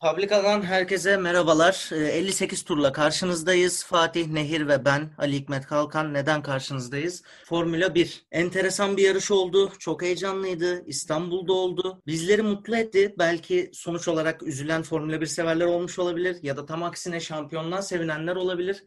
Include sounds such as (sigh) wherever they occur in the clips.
Publica'dan herkese merhabalar. 58 ee, turla karşınızdayız. Fatih Nehir ve ben Ali Hikmet Kalkan neden karşınızdayız? Formula 1. Enteresan bir yarış oldu. Çok heyecanlıydı. İstanbul'da oldu. Bizleri mutlu etti. Belki sonuç olarak üzülen Formula 1 severler olmuş olabilir ya da tam aksine şampiyonluğa sevinenler olabilir.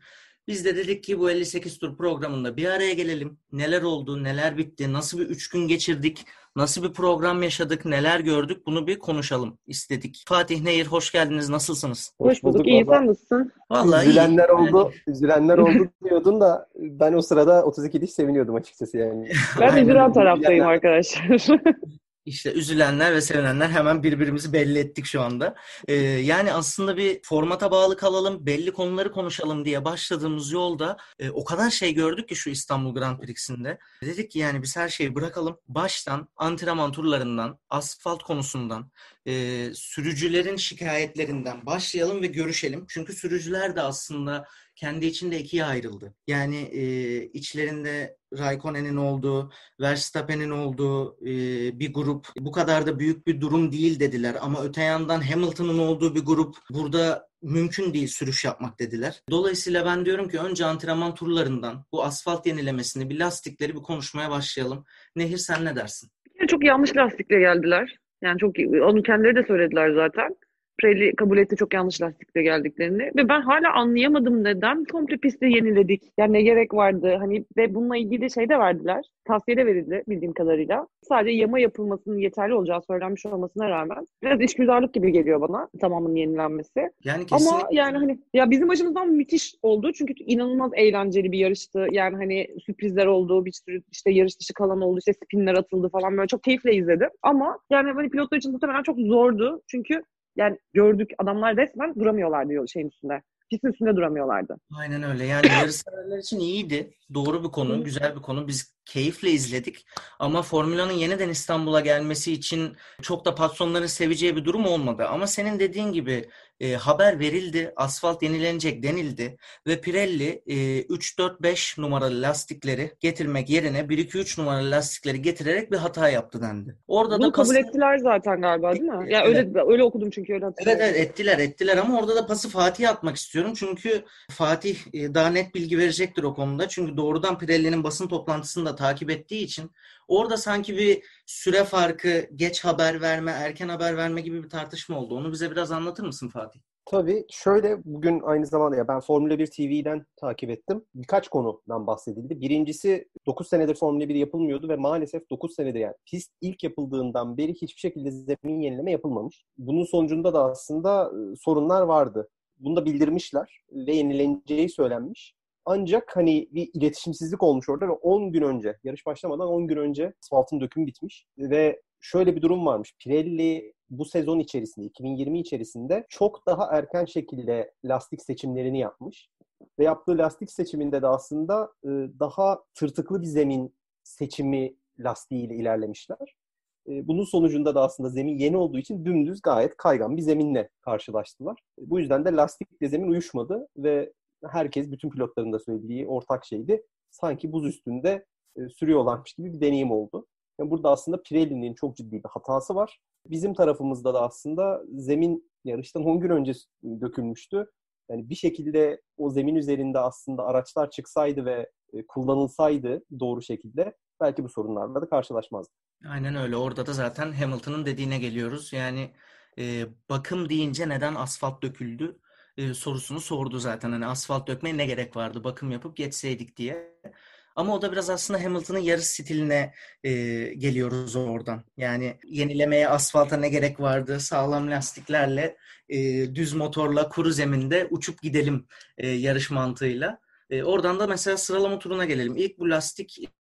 Biz de dedik ki bu 58 tur programında bir araya gelelim. Neler oldu, neler bitti, nasıl bir üç gün geçirdik, nasıl bir program yaşadık, neler gördük bunu bir konuşalım istedik. Fatih Nehir hoş geldiniz, nasılsınız? Hoş bulduk, iyi sen nasılsın? Vallahi üzülenler iyi. oldu, üzülenler (laughs) oldu diyordun da ben o sırada 32 diş seviniyordum açıkçası yani. (laughs) Ben üzülen taraftayım arkadaşlar. (laughs) İşte üzülenler ve sevinenler hemen birbirimizi belli ettik şu anda. Ee, yani aslında bir formata bağlı kalalım, belli konuları konuşalım diye başladığımız yolda e, o kadar şey gördük ki şu İstanbul Grand Prix'sinde. Dedik ki yani biz her şeyi bırakalım. Baştan antrenman turlarından, asfalt konusundan, e, sürücülerin şikayetlerinden başlayalım ve görüşelim. Çünkü sürücüler de aslında kendi içinde ikiye ayrıldı. Yani e, içlerinde Raikkonen'in olduğu, Verstappen'in olduğu e, bir grup bu kadar da büyük bir durum değil dediler. Ama öte yandan Hamilton'ın olduğu bir grup burada mümkün değil sürüş yapmak dediler. Dolayısıyla ben diyorum ki önce antrenman turlarından bu asfalt yenilemesini, bir lastikleri bir konuşmaya başlayalım. Nehir sen ne dersin? Çok yanlış lastikle geldiler. Yani çok onu kendileri de söylediler zaten. Pirelli kabul etti çok yanlış lastikle geldiklerini ve ben hala anlayamadım neden komple pisti yeniledik. Yani ne gerek vardı hani ve bununla ilgili şey de verdiler. Tavsiye de verildi bildiğim kadarıyla. Sadece yama yapılmasının yeterli olacağı söylenmiş olmasına rağmen biraz içgüzarlık gibi geliyor bana tamamının yenilenmesi. Yani kesinlikle. Ama yani hani ya bizim açımızdan müthiş oldu çünkü inanılmaz eğlenceli bir yarıştı. Yani hani sürprizler oldu, bir sürü işte yarış dışı kalan oldu, işte spinler atıldı falan böyle çok keyifle izledim. Ama yani hani pilotlar için muhtemelen çok zordu çünkü yani gördük adamlar resmen duramıyorlar diyor şeyin üstünde. Pistin üstünde duramıyorlardı. Aynen öyle. Yani (clears throat) yarışseverler için iyiydi. Doğru bir konu, güzel bir konu. Biz keyifle izledik. Ama Formula'nın yeniden İstanbul'a gelmesi için çok da patronların seveceği bir durum olmadı. Ama senin dediğin gibi e, haber verildi, asfalt yenilenecek denildi ve Pirelli e, 3-4-5 numaralı lastikleri getirmek yerine 1-2-3 numaralı lastikleri getirerek bir hata yaptı dendi. Orada Bunu da kabul pas... ettiler zaten galiba değil mi? Ya öyle öyle okudum çünkü öyle hatırlıyorum. Evet, evet ettiler ettiler ama orada da pası Fatih atmak istiyorum. Çünkü Fatih e, daha net bilgi verecektir o konuda. Çünkü doğrudan Pirelli'nin basın toplantısında takip ettiği için orada sanki bir süre farkı, geç haber verme, erken haber verme gibi bir tartışma oldu. Onu bize biraz anlatır mısın Fatih? Tabii. Şöyle bugün aynı zamanda ya ben Formula 1 TV'den takip ettim. Birkaç konudan bahsedildi. Birincisi 9 senedir Formula 1 yapılmıyordu ve maalesef 9 senedir yani pist ilk yapıldığından beri hiçbir şekilde zemin yenileme yapılmamış. Bunun sonucunda da aslında sorunlar vardı. Bunu da bildirmişler ve yenileneceği söylenmiş. Ancak hani bir iletişimsizlik olmuş orada ve 10 gün önce, yarış başlamadan 10 gün önce asfaltın dökümü bitmiş. Ve şöyle bir durum varmış. Pirelli bu sezon içerisinde, 2020 içerisinde çok daha erken şekilde lastik seçimlerini yapmış. Ve yaptığı lastik seçiminde de aslında daha tırtıklı bir zemin seçimi lastiğiyle ilerlemişler. Bunun sonucunda da aslında zemin yeni olduğu için dümdüz gayet kaygan bir zeminle karşılaştılar. Bu yüzden de lastikle zemin uyuşmadı ve herkes, bütün pilotların da söylediği ortak şeydi. Sanki buz üstünde e, sürüyorlarmış gibi bir deneyim oldu. Yani burada aslında Pirelli'nin çok ciddi bir hatası var. Bizim tarafımızda da aslında zemin yarıştan 10 gün önce dökülmüştü. Yani bir şekilde o zemin üzerinde aslında araçlar çıksaydı ve e, kullanılsaydı doğru şekilde belki bu sorunlarla da karşılaşmazdı. Aynen öyle. Orada da zaten Hamilton'ın dediğine geliyoruz. Yani e, bakım deyince neden asfalt döküldü? E, sorusunu sordu zaten. Hani asfalt dökmeye ne gerek vardı bakım yapıp geçseydik diye. Ama o da biraz aslında Hamilton'ın yarış stiline e, geliyoruz oradan. Yani yenilemeye asfalta ne gerek vardı? Sağlam lastiklerle, e, düz motorla, kuru zeminde uçup gidelim e, yarış mantığıyla. E, oradan da mesela sıralama turuna gelelim. İlk bu lastik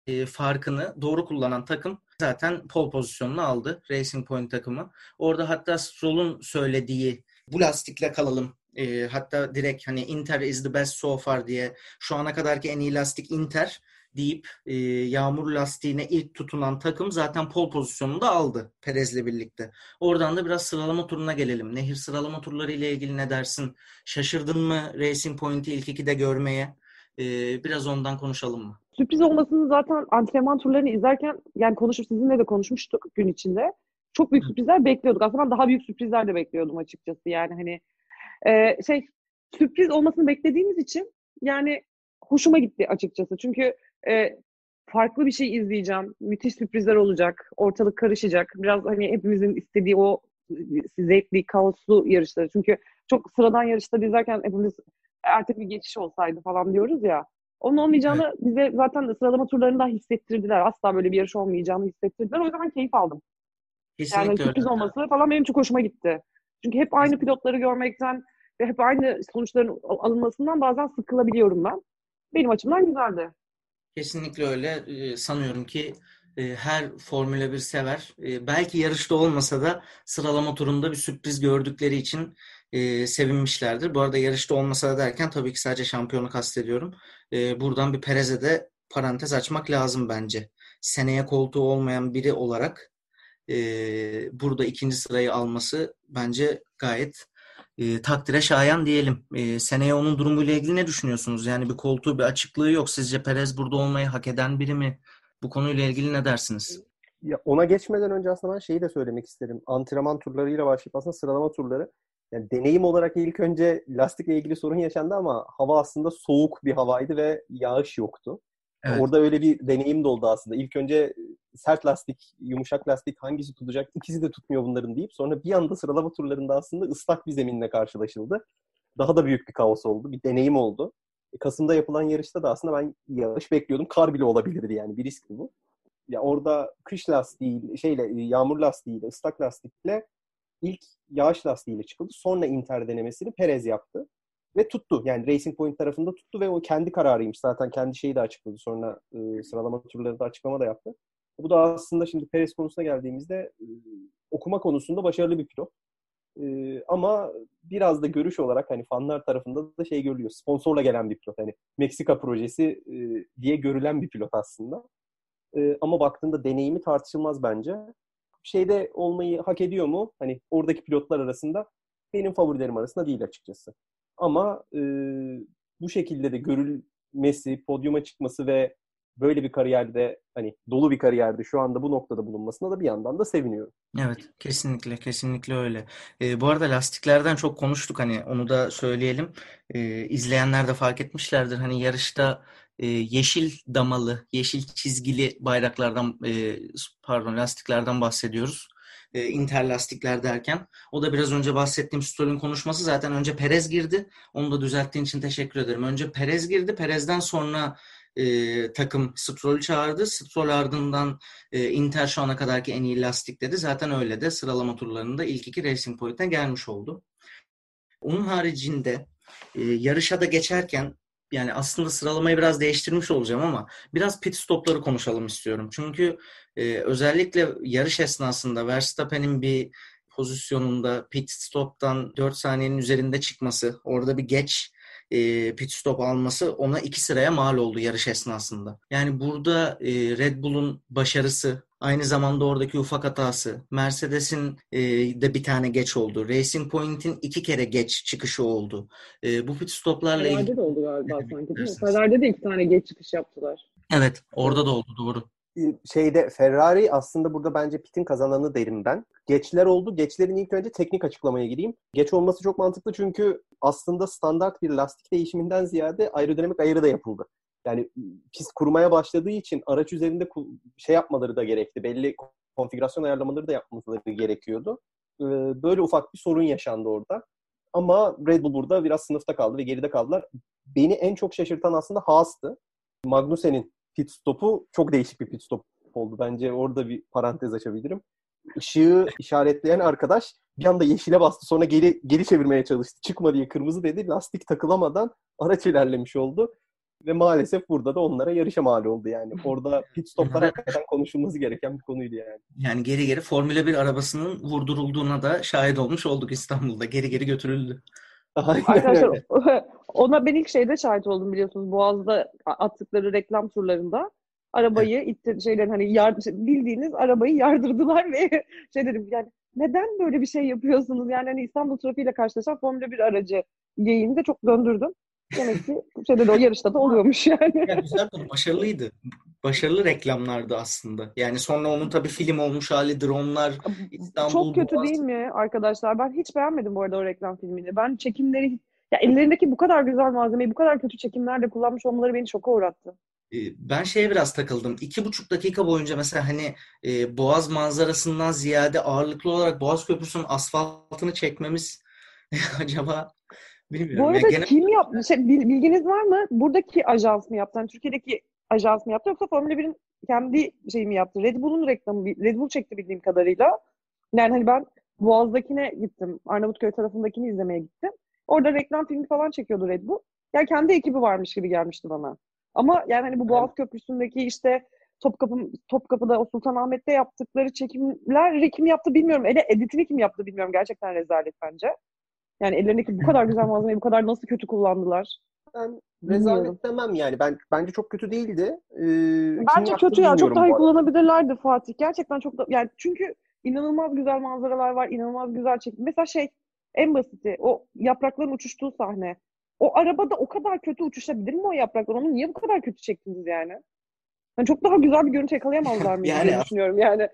e, farkını doğru kullanan takım zaten pole pozisyonunu aldı. Racing Point takımı. Orada hatta Stroll'un söylediği bu lastikle kalalım e, hatta direkt hani Inter is the best so far diye şu ana kadarki en iyi lastik Inter deyip e, yağmur lastiğine ilk tutunan takım zaten pol pozisyonunu da aldı Perez'le birlikte. Oradan da biraz sıralama turuna gelelim. Nehir sıralama turları ile ilgili ne dersin? Şaşırdın mı Racing Point'i ilk ikide görmeye? E, biraz ondan konuşalım mı? Sürpriz olmasını zaten antrenman turlarını izlerken yani konuşup sizinle de konuşmuştuk gün içinde. çok büyük sürprizler bekliyorduk. Aslında daha büyük sürprizler de bekliyordum açıkçası. Yani hani e, şey sürpriz olmasını beklediğimiz için yani hoşuma gitti açıkçası. Çünkü e, farklı bir şey izleyeceğim. Müthiş sürprizler olacak. Ortalık karışacak. Biraz hani hepimizin istediği o zevkli, kaoslu yarışları. Çünkü çok sıradan yarışları izlerken hepimiz artık bir geçiş olsaydı falan diyoruz ya. Onun olmayacağını evet. bize zaten de sıralama turlarında hissettirdiler. Asla böyle bir yarış olmayacağını hissettirdiler. O yüzden keyif aldım. Kesinlikle yani sürpriz öyle. olması falan benim çok hoşuma gitti. Çünkü hep aynı pilotları görmekten ve hep aynı sonuçların alınmasından bazen sıkılabiliyorum ben. Benim açımdan güzeldi. Kesinlikle öyle. Ee, sanıyorum ki e, her Formula 1 sever. E, belki yarışta olmasa da sıralama turunda bir sürpriz gördükleri için e, sevinmişlerdir. Bu arada yarışta olmasa da derken tabii ki sadece şampiyonu kastediyorum. buradan bir Perez'e de parantez açmak lazım bence. Seneye koltuğu olmayan biri olarak burada ikinci sırayı alması bence gayet e, takdire şayan diyelim. E, seneye onun durumuyla ilgili ne düşünüyorsunuz? Yani bir koltuğu, bir açıklığı yok. Sizce Perez burada olmayı hak eden biri mi? Bu konuyla ilgili ne dersiniz? Ya ona geçmeden önce aslında ben şeyi de söylemek isterim. Antrenman turlarıyla başlayıp aslında sıralama turları. Yani deneyim olarak ilk önce lastikle ilgili sorun yaşandı ama hava aslında soğuk bir havaydı ve yağış yoktu. Evet. Orada öyle bir deneyim de oldu aslında. İlk önce sert lastik, yumuşak lastik hangisi tutacak? İkisi de tutmuyor bunların deyip sonra bir anda sıralama turlarında aslında ıslak bir zeminle karşılaşıldı. Daha da büyük bir kaos oldu. Bir deneyim oldu. E, Kasım'da yapılan yarışta da aslında ben yağış bekliyordum. Kar bile olabilirdi yani. Bir riskti bu. Ya orada kış lastiği, şeyle e, yağmur lastiğiyle, ıslak lastikle ilk yağış lastiğiyle çıkıldı. Sonra Inter denemesini Perez yaptı. Ve tuttu. Yani Racing Point tarafında tuttu ve o kendi kararıymış. Zaten kendi şeyi de açıkladı. Sonra e, sıralama turları da açıklama da yaptı. Bu da aslında şimdi Perez konusuna geldiğimizde e, okuma konusunda başarılı bir pilot. E, ama biraz da görüş olarak hani fanlar tarafında da şey görülüyor. Sponsorla gelen bir pilot. Hani Meksika projesi e, diye görülen bir pilot aslında. E, ama baktığında deneyimi tartışılmaz bence. Şeyde olmayı hak ediyor mu? Hani oradaki pilotlar arasında benim favorilerim arasında değil açıkçası. Ama e, bu şekilde de görülmesi, podyuma çıkması ve böyle bir kariyerde hani dolu bir kariyerde şu anda bu noktada bulunmasına da bir yandan da seviniyorum. Evet, kesinlikle, kesinlikle öyle. Ee, bu arada lastiklerden çok konuştuk hani onu da söyleyelim. Ee, izleyenler de fark etmişlerdir. Hani yarışta e, yeşil damalı, yeşil çizgili bayraklardan, e, pardon lastiklerden bahsediyoruz e, interlastikler derken. O da biraz önce bahsettiğim Stroll'ün konuşması zaten önce Perez girdi. Onu da düzelttiğin için teşekkür ederim. Önce Perez girdi. Perez'den sonra e, takım Stroll'ü çağırdı. Stroll ardından e, Inter şu ana kadarki en iyi lastik dedi. Zaten öyle de sıralama turlarında ilk iki Racing Point'e gelmiş oldu. Onun haricinde e, yarışa da geçerken yani aslında sıralamayı biraz değiştirmiş olacağım ama biraz pit stopları konuşalım istiyorum. Çünkü e, özellikle yarış esnasında Verstappen'in bir pozisyonunda pit stop'tan 4 saniyenin üzerinde çıkması, orada bir geç e, pit stop alması ona iki sıraya mal oldu yarış esnasında. Yani burada e, Red Bull'un başarısı Aynı zamanda oradaki ufak hatası. Mercedes'in e, de bir tane geç oldu. Racing Point'in iki kere geç çıkışı oldu. E, bu pit stoplarla ilgili... Ferrari'de de oldu galiba sanki değil mi? Ferrari'de de iki tane geç çıkış yaptılar. Evet. Orada da oldu doğru. Şeyde Ferrari aslında burada bence pitin kazananı derim ben. Geçler oldu. Geçlerin ilk önce teknik açıklamaya gireyim. Geç olması çok mantıklı çünkü aslında standart bir lastik değişiminden ziyade aerodinamik ayarı da yapıldı. Yani pist kurmaya başladığı için araç üzerinde şey yapmaları da gerekti. Belli konfigürasyon ayarlamaları da yapmaları gerekiyordu. Böyle ufak bir sorun yaşandı orada. Ama Red Bull burada biraz sınıfta kaldı ve geride kaldılar. Beni en çok şaşırtan aslında Haas'tı. Magnussen'in pit stopu çok değişik bir pit stop oldu. Bence orada bir parantez açabilirim. Işığı işaretleyen arkadaş bir anda yeşile bastı. Sonra geri geri çevirmeye çalıştı. Çıkma diye kırmızı dedi. Lastik takılamadan araç ilerlemiş oldu. Ve maalesef burada da onlara yarışa mal oldu yani. Orada pit stoplar hakikaten konuşulması gereken bir konuydu yani. Yani geri geri Formula 1 arabasının vurdurulduğuna da şahit olmuş olduk İstanbul'da. Geri geri götürüldü. (laughs) Arkadaşlar (laughs) ona ben ilk şeyde şahit oldum biliyorsunuz. Boğaz'da attıkları reklam turlarında arabayı evet. itti, şeyler hani yard, bildiğiniz arabayı yardırdılar ve (laughs) şey dedim yani neden böyle bir şey yapıyorsunuz? Yani hani İstanbul trafiğiyle karşılaşan Formula 1 aracı yayını çok döndürdüm. Demek ki şeyde de o yarışta da oluyormuş yani. Ya güzel konu, başarılıydı. Başarılı reklamlardı aslında. Yani sonra onun tabii film olmuş hali, dronlar, İstanbul, Çok kötü Boğaz. değil mi arkadaşlar? Ben hiç beğenmedim bu arada o reklam filmini. Ben çekimleri ya ellerindeki bu kadar güzel malzemeyi bu kadar kötü çekimlerde kullanmış olmaları beni şoka uğrattı. Ee, Ben şeye biraz takıldım. İki buçuk dakika boyunca mesela hani e, Boğaz manzarasından ziyade ağırlıklı olarak Boğaz Köprüsü'nün asfaltını çekmemiz (laughs) acaba bilmiyorum. Ya arada gene kim yaptı? Şey, bil- bilginiz var mı? Buradaki ajans mı yaptı? Yani Türkiye'deki ajans mı yaptı yoksa Formula 1'in kendi şeyi mi yaptı? Red Bull'un reklamı, Red Bull çekti bildiğim kadarıyla. Yani hani ben Boğaz'dakine gittim. Arnavutköy tarafındakini izlemeye gittim. Orada reklam filmi falan çekiyordu Red Bull. Yani kendi ekibi varmış gibi gelmişti bana. Ama yani hani bu Boğaz Köprüsü'ndeki işte Topkapı, Topkapı'da o Sultanahmet'te yaptıkları çekimler kim yaptı bilmiyorum. Ele editini kim yaptı bilmiyorum. Gerçekten rezalet bence. Yani ellerindeki bu kadar güzel malzemeyi bu kadar nasıl kötü kullandılar? Ben rezalet demem yani. Ben bence çok kötü değildi. Ee, Bence kötü ya. Çok daha iyi kullanabilirlerdi Fatih. Gerçekten çok da yani çünkü inanılmaz güzel manzaralar var. inanılmaz güzel çekim. Mesela şey en basiti o yaprakların uçuştuğu sahne. O arabada o kadar kötü uçuşabilir mi o yapraklar? Onu niye bu kadar kötü çektiniz yani? Yani çok daha güzel bir görüntü yakalayamazlar mıydı (laughs) Yani diye düşünüyorum yani.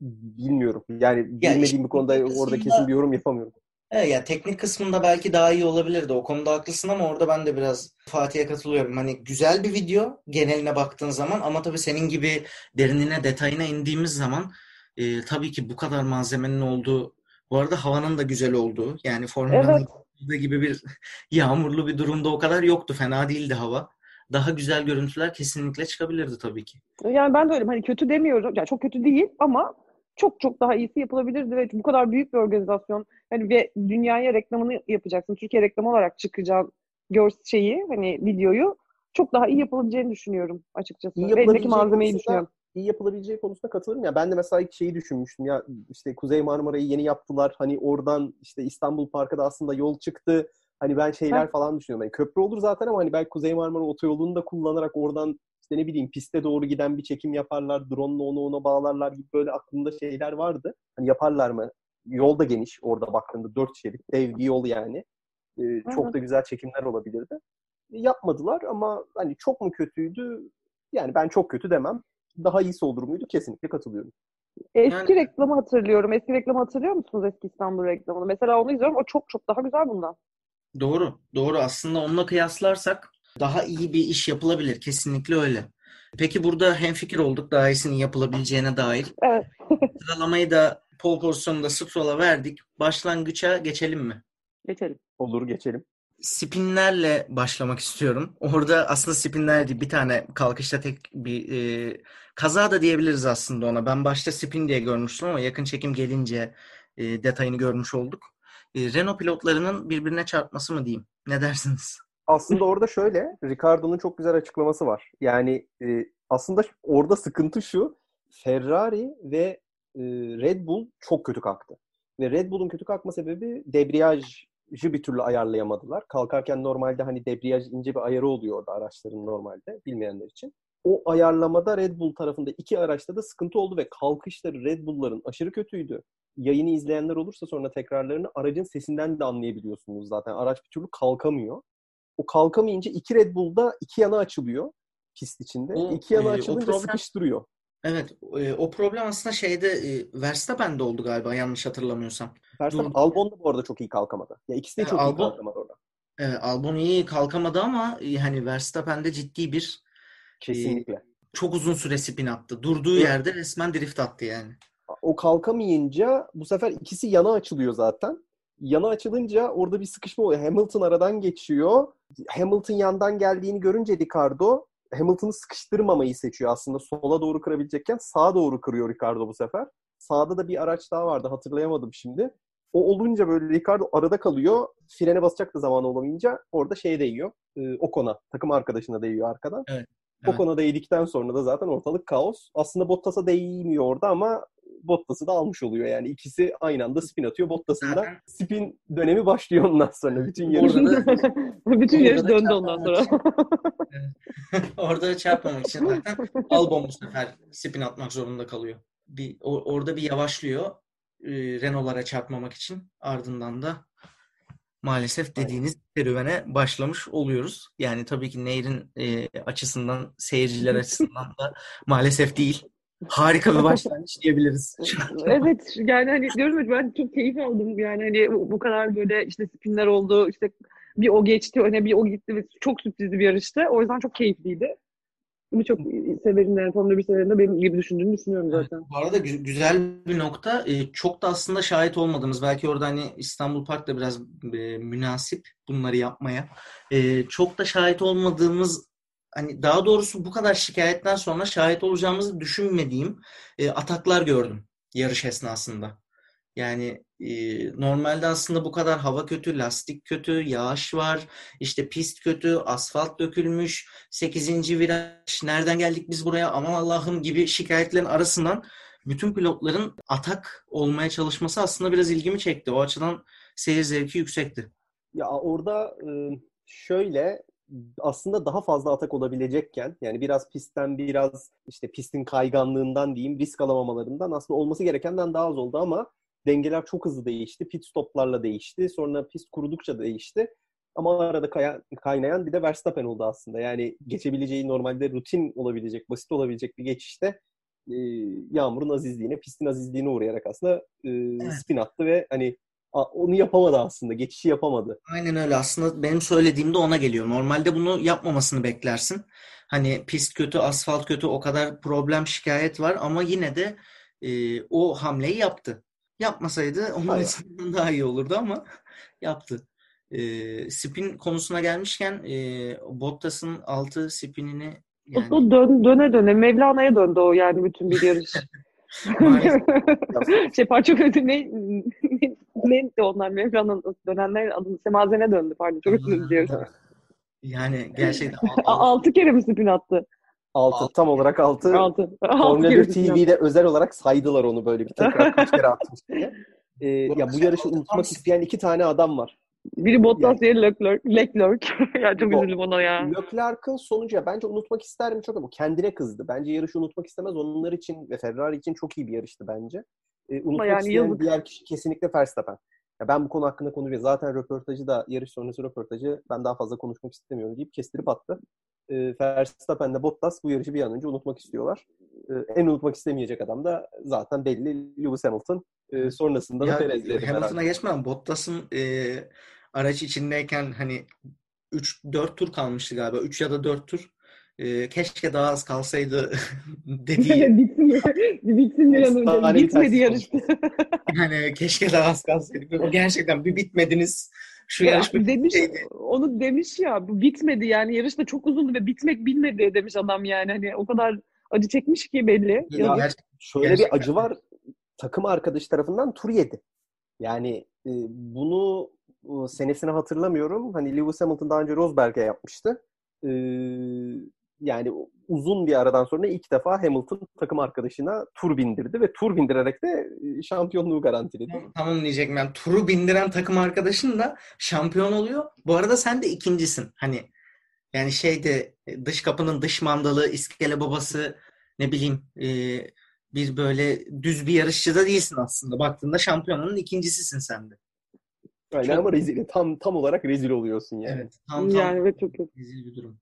Bilmiyorum. Yani Ya bilmediğim işte bir konuda orada kesin bir yorum yapamıyorum. Evet, ya teknik kısmında belki daha iyi olabilirdi. O konuda haklısın ama orada ben de biraz Fatih'e katılıyorum. Hani güzel bir video geneline baktığın zaman ama tabii senin gibi derinine, detayına indiğimiz zaman e, tabii ki bu kadar malzemenin olduğu, bu arada havanın da güzel olduğu, yani Formula'nın Evet. gibi bir (laughs) yağmurlu bir durumda o kadar yoktu. Fena değildi hava. Daha güzel görüntüler kesinlikle çıkabilirdi tabii ki. Yani ben de öyle hani kötü demiyorum. Yani çok kötü değil ama çok çok daha iyisi yapılabilirdi ve bu kadar büyük bir organizasyon hani ve dünyaya reklamını yapacaksın. Türkiye reklamı olarak çıkacağın gör şeyi hani videoyu çok daha iyi yapılabileceğini düşünüyorum açıkçası. İyi yapılabileceği malzemeyi konusunda- düşünüyorum. iyi yapılabileceği konusunda katılırım ya. Ben de mesela şeyi düşünmüştüm ya işte Kuzey Marmara'yı yeni yaptılar. Hani oradan işte İstanbul Park'a da aslında yol çıktı. Hani ben şeyler Heh. falan düşünüyorum. Hani köprü olur zaten ama hani belki Kuzey Marmara otoyolunu da kullanarak oradan işte ne bileyim piste doğru giden bir çekim yaparlar. Drone'la onu ona bağlarlar gibi böyle aklımda şeyler vardı. Hani yaparlar mı? Yol da geniş orada baktığında. Dört şerit. Dev bir yol yani. Ee, çok da güzel çekimler olabilirdi. Yapmadılar ama hani çok mu kötüydü? Yani ben çok kötü demem. Daha iyisi olur muydu? Kesinlikle katılıyorum. Eski Yani- reklamı hatırlıyorum. Eski reklamı hatırlıyor musunuz eski İstanbul reklamını? Mesela onu izliyorum. O çok çok daha güzel bundan. Doğru, doğru. Aslında onunla kıyaslarsak daha iyi bir iş yapılabilir. Kesinlikle öyle. Peki burada hemfikir olduk daha iyisinin yapılabileceğine dair. Evet. (laughs) Sıralamayı da pole pozisyonunda Stroll'a verdik. Başlangıça geçelim mi? Geçelim. Olur geçelim. Spinlerle başlamak istiyorum. Orada aslında spinler değil, bir tane kalkışta tek bir e, kaza da diyebiliriz aslında ona. Ben başta spin diye görmüştüm ama yakın çekim gelince e, detayını görmüş olduk. E, Renault pilotlarının birbirine çarpması mı diyeyim? Ne dersiniz? Aslında orada şöyle, Ricardo'nun çok güzel açıklaması var. Yani e, aslında orada sıkıntı şu, Ferrari ve e, Red Bull çok kötü kalktı. Ve Red Bull'un kötü kalkma sebebi debriyajı bir türlü ayarlayamadılar. Kalkarken normalde hani debriyaj ince bir ayarı oluyor orada araçların normalde, bilmeyenler için. O ayarlamada Red Bull tarafında iki araçta da sıkıntı oldu ve kalkışları Red Bull'ların aşırı kötüydü. Yayını izleyenler olursa sonra tekrarlarını aracın sesinden de anlayabiliyorsunuz zaten. Araç bir türlü kalkamıyor. O kalkamayınca iki Red Bull'da iki yana açılıyor pist içinde. O, iki yana e, açılınca problem- sıkıştırıyor. Evet, e, o problem aslında şeyde e, Verstappen'de oldu galiba yanlış hatırlamıyorsam. Verstappen. Albon da bu arada çok iyi kalkamadı. Ya ikisi de E, çok iyi Albon- kalkamadı orada. E, Albon iyi kalkamadı ama e, hani Verstappen'de ciddi bir Kesinlikle. çok uzun süre spin attı. Durduğu Evet. yerde resmen drift attı yani. O kalkamayınca bu sefer ikisi yana açılıyor zaten. Yana açılınca orada bir sıkışma oluyor. Hamilton aradan geçiyor. Hamilton yandan geldiğini görünce Ricardo Hamilton'ı sıkıştırmamayı seçiyor aslında. Sola doğru kırabilecekken sağa doğru kırıyor Ricardo bu sefer. Sağda da bir araç daha vardı hatırlayamadım şimdi. O olunca böyle Ricardo arada kalıyor. Frene basacak da zamanı olamayınca orada şeye değiyor. Ee, Ocon'a, takım arkadaşına değiyor arkadan. Evet. Ocon'a değdikten sonra da zaten ortalık kaos. Aslında Bottas'a değmiyor orada ama Bottas'ı da almış oluyor yani. ikisi aynı anda spin atıyor. Bottas'ın da spin dönemi başlıyor ondan sonra. Bütün yarış. (laughs) Bütün yarış döndü ondan sonra. (laughs) Orada çarpmamak için zaten Albon bu sefer spin atmak zorunda kalıyor. Bir, o- orada bir yavaşlıyor e, Renault'lara çarpmamak için. Ardından da maalesef dediğiniz serüvene başlamış oluyoruz. Yani tabii ki Nehir'in e, açısından, seyirciler (laughs) açısından da maalesef değil. Harika bir (laughs) başlangıç diyebiliriz. Evet yani hani diyorum ya ben çok keyif aldım yani hani bu, bu kadar böyle işte spinler oldu işte bir o geçti öne bir o gitti ve çok sürprizli bir yarıştı. O yüzden çok keyifliydi. Bunu çok severim yani Formula 1 severinde benim gibi düşündüğünü düşünüyorum zaten. Bu arada gü- güzel bir nokta. Ee, çok da aslında şahit olmadığımız, belki orada hani İstanbul Park da biraz e, münasip bunları yapmaya. Ee, çok da şahit olmadığımız, hani daha doğrusu bu kadar şikayetten sonra şahit olacağımızı düşünmediğim e, ataklar gördüm yarış esnasında. Yani e, normalde aslında bu kadar hava kötü, lastik kötü, yağış var, işte pist kötü, asfalt dökülmüş, 8. viraj, nereden geldik biz buraya, aman Allah'ım gibi şikayetlerin arasından bütün pilotların atak olmaya çalışması aslında biraz ilgimi çekti. O açıdan seyir zevki yüksekti. Ya orada e, şöyle aslında daha fazla atak olabilecekken yani biraz pistten biraz işte pistin kayganlığından diyeyim risk alamamalarından aslında olması gerekenden daha az oldu ama dengeler çok hızlı değişti. Pit stoplarla değişti. Sonra pist kurudukça değişti. Ama arada kaya, kaynayan bir de Verstappen oldu aslında. Yani geçebileceği normalde rutin olabilecek, basit olabilecek bir geçişte e, yağmurun azizliğine, pistin azizliğine uğrayarak aslında e, Evet. spin attı ve hani onu yapamadı aslında. Geçişi yapamadı. Aynen öyle. Aslında benim söylediğim de ona geliyor. Normalde bunu yapmamasını beklersin. Hani pist kötü, asfalt kötü, o kadar problem, şikayet var ama yine de e, o hamleyi yaptı. Yapmasaydı onun açısından daha iyi olurdu ama yaptı. E, spin konusuna gelmişken e, Bottas'ın altı spinini O, yani o dön, döne döne Mevlana'ya döndü o yani bütün bir yarış. (laughs) Maalesef. (laughs) şey parça kötü ne, ne, neydi onlar Mevlana'nın dönenler adını Semazene döndü pardon çok özür diliyorum. yani gerçekten (laughs) A- Altı kere mi spin attı? Altı. Tam olarak altı. Altı. (laughs) Altı Formula kere 1 spin attı. TV'de özel olarak saydılar onu böyle bir tekrar kaç kere atmış diye. (laughs) Ee, ya bu yarışı unutmak isteyen iki tane adam var. Biri Bottas, diğeri Leclerc. Leclerc. ya çok üzüldüm ona ya. Leclerc'ın sonucu ya bence unutmak ister mi çok ama kendine kızdı. Bence yarışı unutmak istemez. Onlar için ve Ferrari için çok iyi bir yarıştı bence. Ee, unutmak yani isteyen yazık. diğer kişi kesinlikle Verstappen. Ya ben bu konu hakkında konuşuyorum. Zaten röportajı da yarış sonrası röportajı ben daha fazla konuşmak istemiyorum deyip kestirip attı. Ee, Verstappen de Bottas bu yarışı bir an önce unutmak istiyorlar. Ee, en unutmak istemeyecek adam da zaten belli Lewis Hamilton. Ee, sonrasında da Ya Perez dedi Hamilton'a geçmem. Bottas'ın e, araç içindeyken hani 3-4 tur kalmıştı galiba. 3 ya da 4 tur. E, keşke daha az kalsaydı (laughs) (laughs) dediği bitsin, bitsin bir an önce. Bitmedi tersi yarış. yani keşke daha az kalsaydı. O gerçekten bir bitmediniz. Şu Ya, yarış bir demiş, şeydi. onu demiş ya bu bitmedi yani yarış da çok uzundu ve bitmek bilmedi demiş adam yani hani o kadar acı çekmiş ki belli. Ya, Yazık. Gerçekten Şöyle Gerçekten. bir acı var. Takım arkadaşı tarafından tur yedi. Yani e, bunu e, senesini hatırlamıyorum. Hani Lewis Hamilton daha önce Rosberg'e yapmıştı. E, yani uzun bir aradan sonra ilk defa Hamilton takım arkadaşına tur bindirdi ve tur bindirerek de e, şampiyonluğu garantiledi. Tamam diyecektim. Yani turu bindiren takım arkadaşın da şampiyon oluyor. Bu arada sen de ikincisin. Hani yani şeyde e, dış kapının dış mandalı, iskele babası ne bileyim e, bir böyle düz bir yarışçı da değilsin aslında. Baktığında şampiyonanın ikincisisin sen de. Aynen Çok- ama rezil, tam tam olarak rezil oluyorsun yani. Evet. Tam tam Yani evet çok kötü. rezil bir durum.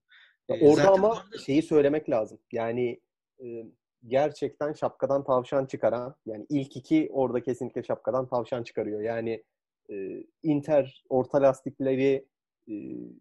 Ya E, Orada zaten ama bu arada- şeyi söylemek lazım. Yani e, gerçekten şapkadan tavşan çıkaran, yani ilk iki orada kesinlikle şapkadan tavşan çıkarıyor. Yani e, Inter orta lastikleri e,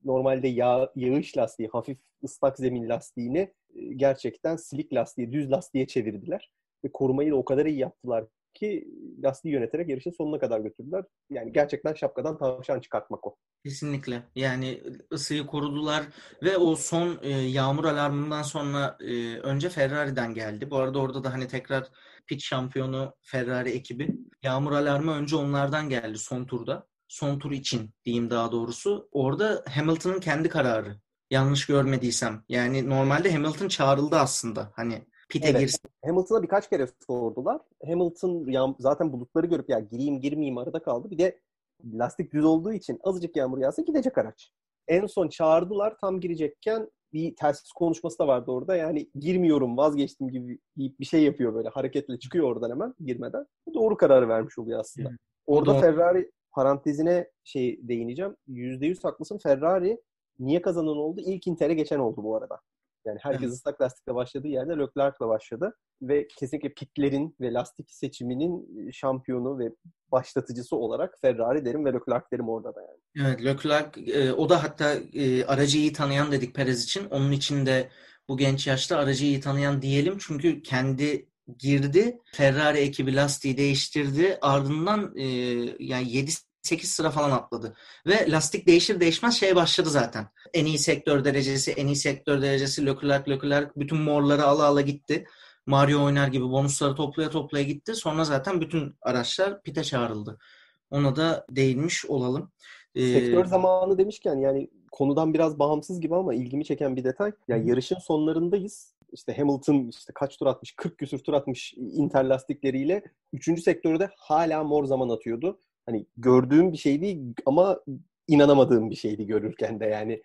normalde yağ, yağış lastiği, hafif ıslak zemin lastiğini e, gerçekten silik lastiği, düz lastiğe çevirdiler. Ve korumayı da o kadar iyi yaptılar ki lastiği yöneterek yarışın sonuna kadar götürdüler. Yani gerçekten şapkadan tavşan çıkartmak o. Kesinlikle. Yani ısıyı korudular ve o son e, yağmur alarmından sonra e, önce Ferrari'den geldi. Bu arada orada da hani tekrar pit şampiyonu Ferrari ekibi. Yağmur alarmı önce onlardan geldi son turda. Son tur için diyeyim daha doğrusu. Orada Hamilton'ın kendi kararı. Yanlış görmediysem. Yani normalde Hamilton çağrıldı aslında. Hani pite Evet. girsin. Hamilton'a birkaç kere sordular. Hamilton ya, zaten bulutları görüp ya gireyim girmeyeyim arada kaldı. Bir de lastik düz olduğu için azıcık yağmur yağsa gidecek araç. En son çağırdılar tam girecekken bir telsiz konuşması da vardı orada. Yani girmiyorum vazgeçtim gibi bir şey yapıyor böyle hareketle çıkıyor oradan hemen girmeden. Doğru kararı vermiş oluyor aslında. Evet. Orada Doğru. Ferrari parantezine şey değineceğim. %100 haklısın. Ferrari niye kazanan oldu? İlk Inter'e geçen oldu bu arada. Yani herkes evet. ıslak lastikle başladığı yerde Leclerc'le başladı. Ve kesinlikle pitlerin ve lastik seçiminin şampiyonu ve başlatıcısı olarak Ferrari derim ve Leclerc derim orada da yani. Evet Leclerc e, o da hatta e, aracı iyi tanıyan dedik Perez için. Onun için de bu genç yaşta aracı iyi tanıyan diyelim. Çünkü kendi girdi. Ferrari ekibi lastiği değiştirdi. Ardından e, yani 7 8 sıra falan atladı. Ve lastik değişir değişmez şey başladı zaten. En iyi sektör derecesi, en iyi sektör derecesi Leclerc, Leclerc bütün morları ala ala gitti. Mario oynar gibi bonusları toplaya toplaya gitti. Sonra zaten bütün araçlar pite çağrıldı. Ona da değinmiş olalım. Ee, sektör zamanı demişken yani konudan biraz bağımsız gibi ama ilgimi çeken bir detay. Yani yarışın sonlarındayız. İşte Hamilton işte kaç tur atmış? 40 küsür tur atmış Inter lastikleriyle. Üçüncü sektörde hala mor zaman atıyordu hani gördüğüm bir şey değil ama inanamadığım bir şeydi görürken de yani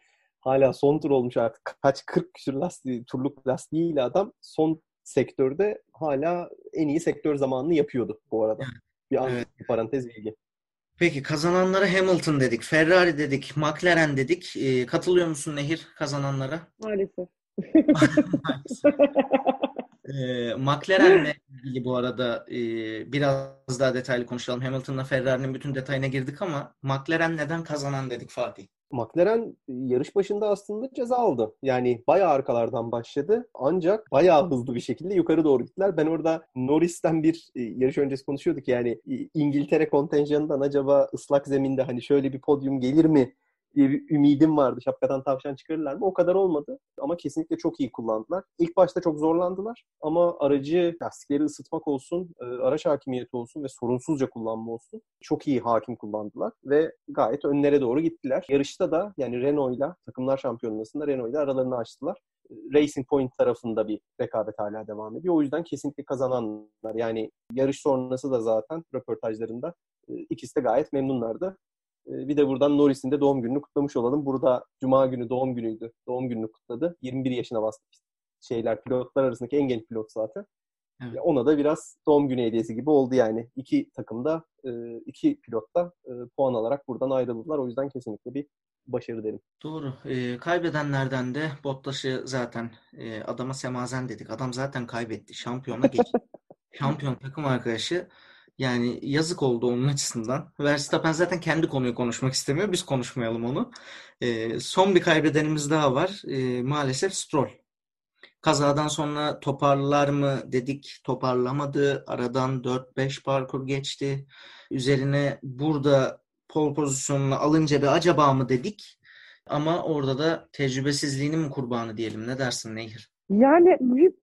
hala son tur olmuş artık kaç 40 küsür lastiği, turluk lastiğiyle adam son sektörde hala en iyi sektör zamanını yapıyordu bu arada. Bir, an, evet. parantez bilgi. Peki kazananlara Hamilton dedik, Ferrari dedik, McLaren dedik. E, katılıyor musun Nehir kazananlara? (laughs) Maalesef. (laughs) E, McLaren'le ilgili bu arada e, biraz daha detaylı konuşalım. Hamilton'la Ferrari'nin bütün detayına girdik ama McLaren neden kazanan dedik Fatih? McLaren yarış başında aslında ceza aldı. Yani bayağı arkalardan başladı. Ancak bayağı hızlı bir şekilde yukarı doğru gittiler. Ben orada Norris'ten bir e, yarış öncesi konuşuyorduk. Yani e, İngiltere kontenjanından acaba ıslak zeminde hani şöyle bir podyum gelir mi diye bir ümidim vardı. Şapkadan tavşan çıkarırlar mı? O kadar olmadı. Ama kesinlikle çok iyi kullandılar. İlk başta çok zorlandılar. Ama aracı lastikleri ısıtmak olsun, e, araç hakimiyeti olsun ve sorunsuzca kullanma olsun. Çok iyi hakim kullandılar. Ve gayet önlere doğru gittiler. Yarışta da yani Renault'la takımlar şampiyonasında Renault'la aralarını açtılar. Racing Point tarafında bir rekabet hala devam ediyor. O yüzden kesinlikle kazananlar. Yani yarış sonrası da zaten röportajlarında e, ikisi de gayet memnunlardı. Ee, bir de buradan Norris'in de doğum gününü kutlamış olalım. Burada Cuma günü doğum günüydü. Doğum gününü kutladı. 21 yaşına bastı. Şeyler pilotlar arasındaki en genç pilot zaten. Evet. Ona da biraz doğum günü hediyesi gibi oldu yani. İki takımda, e, iki pilotta e, puan alarak buradan ayrıldılar. O yüzden kesinlikle bir başarı derim. Doğru. E, kaybedenlerden de Bottas'ı zaten e, adama semazen dedik. Adam zaten kaybetti. Şampiyona geç. (laughs) Şampiyon takım arkadaşı yani yazık oldu onun açısından. Verstappen zaten kendi konuyu konuşmak istemiyor. Biz konuşmayalım onu. E, son bir kaybedenimiz daha var. E, maalesef Stroll. Kazadan sonra toparlar mı dedik. Toparlamadı. Aradan 4-5 parkur geçti. Üzerine burada pol pozisyonunu alınca bir acaba mı dedik. Ama orada da tecrübesizliğinin mi kurbanı diyelim. Ne dersin Nehir? Yani bir